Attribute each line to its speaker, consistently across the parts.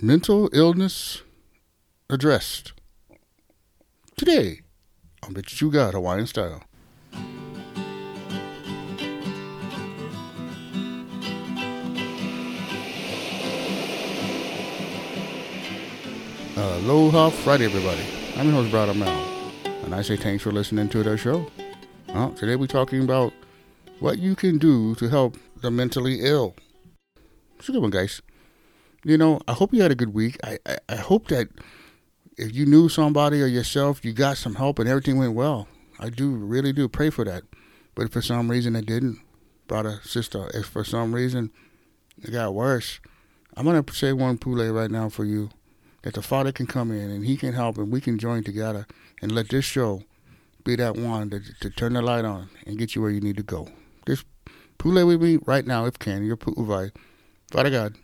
Speaker 1: mental illness addressed today on Bitches You Got Hawaiian Style. Aloha Friday, everybody. I'm your host, Brother Mel, and I say thanks for listening to the show. Well, today we're talking about what you can do to help the mentally ill. It's a good one, guys. You know, I hope you had a good week. I, I, I hope that if you knew somebody or yourself, you got some help and everything went well. I do, really do pray for that. But for some reason it didn't, brother, sister, if for some reason it got worse, I'm going to say one pule right now for you that the Father can come in and He can help and we can join together and let this show be that one to, to turn the light on and get you where you need to go. This pule with me right now, if can, your puvai. Father God,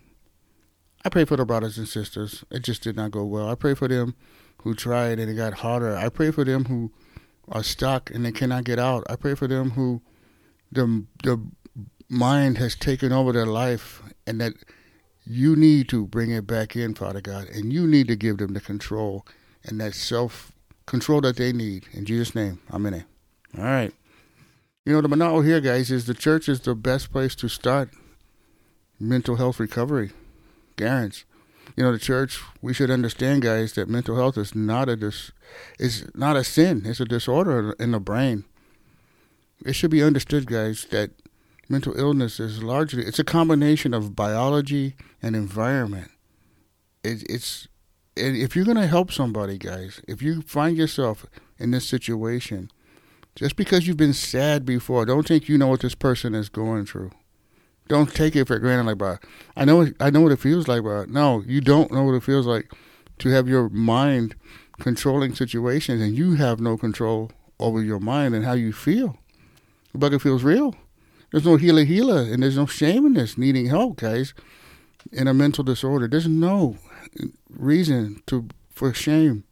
Speaker 1: I pray for the brothers and sisters. It just did not go well. I pray for them who tried and it got harder. I pray for them who are stuck and they cannot get out. I pray for them who the the mind has taken over their life and that you need to bring it back in, Father God, and you need to give them the control and that self control that they need. In Jesus' name, Amen. All right. You know, the Manao here, guys, is the church is the best place to start mental health recovery. Garants. You know, the church, we should understand, guys, that mental health is not a dis, is not a sin. It's a disorder in the brain. It should be understood, guys, that mental illness is largely it's a combination of biology and environment. It, it's if you're gonna help somebody, guys, if you find yourself in this situation, just because you've been sad before, don't think you know what this person is going through. Don't take it for granted, like, bro. I know, I know what it feels like, bro. No, you don't know what it feels like to have your mind controlling situations, and you have no control over your mind and how you feel. But it feels real. There's no healer healer, and there's no shame in this needing help, guys. In a mental disorder, there's no reason to for shame.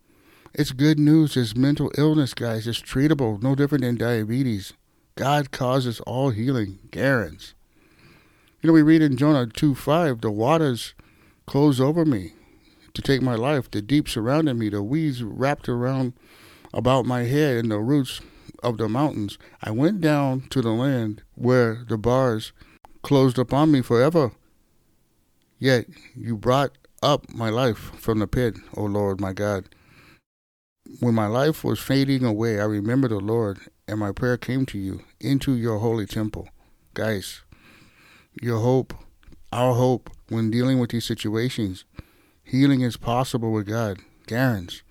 Speaker 1: It's good news. It's mental illness, guys. It's treatable, no different than diabetes. God causes all healing, guarantees. You know, we read in Jonah 2 5, the waters closed over me to take my life. The deep surrounded me. The weeds wrapped around about my head and the roots of the mountains. I went down to the land where the bars closed upon me forever. Yet you brought up my life from the pit, O Lord my God. When my life was fading away, I remembered the Lord, and my prayer came to you into your holy temple. Guys, your hope, our hope when dealing with these situations. Healing is possible with God, guarantees.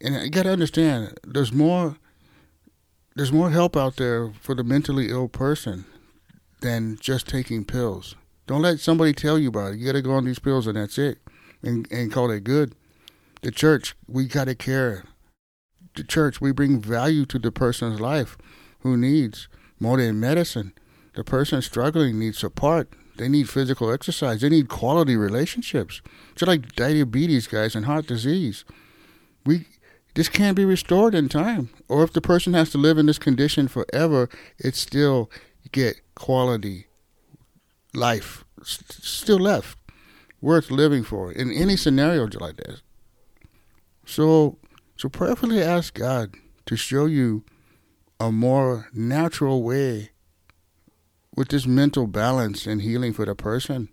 Speaker 1: And you got to understand, there's more, there's more help out there for the mentally ill person than just taking pills. Don't let somebody tell you about it. You got to go on these pills and that's it, and and call it good. The church, we got to care. The church, we bring value to the person's life who needs more than medicine. The person struggling needs support. They need physical exercise. They need quality relationships. Just like diabetes, guys, and heart disease. We this can't be restored in time. Or if the person has to live in this condition forever, it still get quality life still left worth living for in any scenario like this. So so prayerfully ask God to show you a more natural way with this mental balance and healing for the person.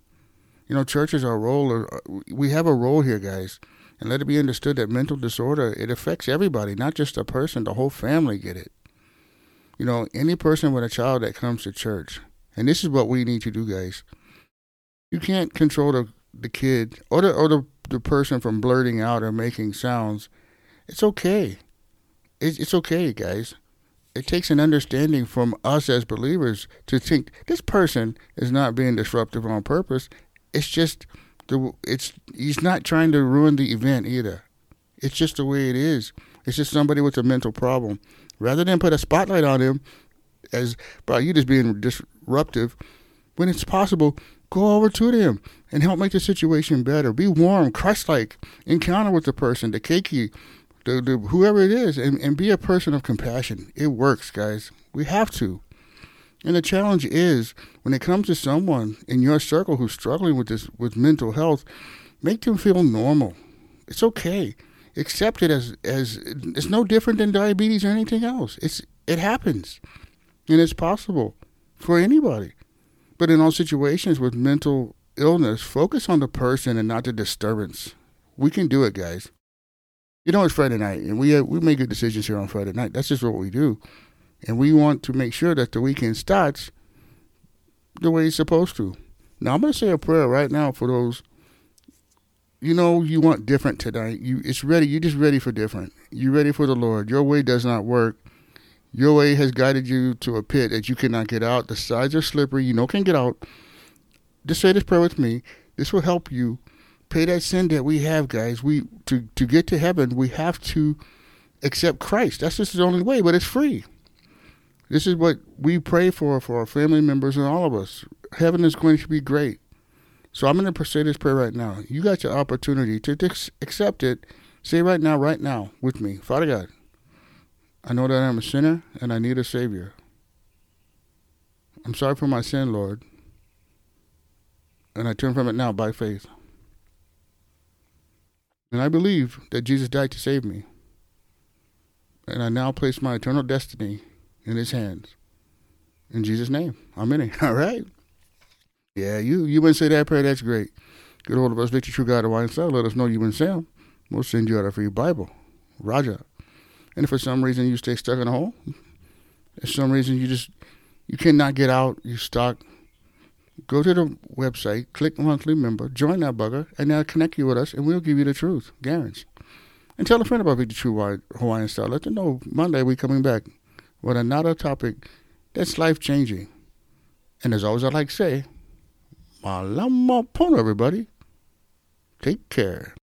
Speaker 1: You know, churches are a role. Uh, we have a role here, guys, and let it be understood that mental disorder it affects everybody, not just a person. The whole family get it. You know, any person with a child that comes to church, and this is what we need to do, guys. You can't control the the kid or the or the the person from blurting out or making sounds. It's okay. It's, it's okay, guys it takes an understanding from us as believers to think this person is not being disruptive on purpose. It's just the it's he's not trying to ruin the event either. It's just the way it is. It's just somebody with a mental problem. Rather than put a spotlight on him as bro, you just being disruptive, when it's possible, go over to them and help make the situation better. Be warm, Christ like, encounter with the person, the keiki, the, the, whoever it is, and, and be a person of compassion. It works, guys. We have to. And the challenge is when it comes to someone in your circle who's struggling with this with mental health, Make them feel normal. It's okay. Accept it as as it's no different than diabetes or anything else. It's it happens, and it's possible for anybody. But in all situations with mental illness, focus on the person and not the disturbance. We can do it, guys. You know, it's Friday night, and we uh, we make good decisions here on Friday night. That's just what we do, and we want to make sure that the weekend starts the way it's supposed to. Now, I'm going to say a prayer right now for those. You know, you want different tonight. You, it's ready. You're just ready for different. You're ready for the Lord. Your way does not work. Your way has guided you to a pit that you cannot get out. The sides are slippery. You know can't get out. Just say this prayer with me. This will help you pay that sin that we have, guys. We to to get to heaven, we have to accept Christ. That's just the only way, but it's free. This is what we pray for for our family members and all of us. Heaven is going to be great. So I'm going to say this prayer right now. You got your opportunity to accept it. Say right now, right now, with me, Father God. I know that I'm a sinner and I need a Savior. I'm sorry for my sin, Lord. And I turn from it now by faith. And I believe that Jesus died to save me. And I now place my eternal destiny in his hands. In Jesus' name. I'm in it. All right. Yeah, you you wouldn't say that prayer, that's great. Get hold of us, Victory True God of Wine Cell. Let us know you in Sam. We'll send you out a free Bible. Roger. And if for some reason you stay stuck in a hole, if some reason you just you cannot get out, you stuck, go to the website, click monthly member, join that bugger, and they'll connect you with us, and we'll give you the truth, guaranteed. And tell a friend about the True Hawaiian Style. Let them know Monday we're coming back with another topic that's life changing. And as always, I like to say, malama pono, everybody. Take care.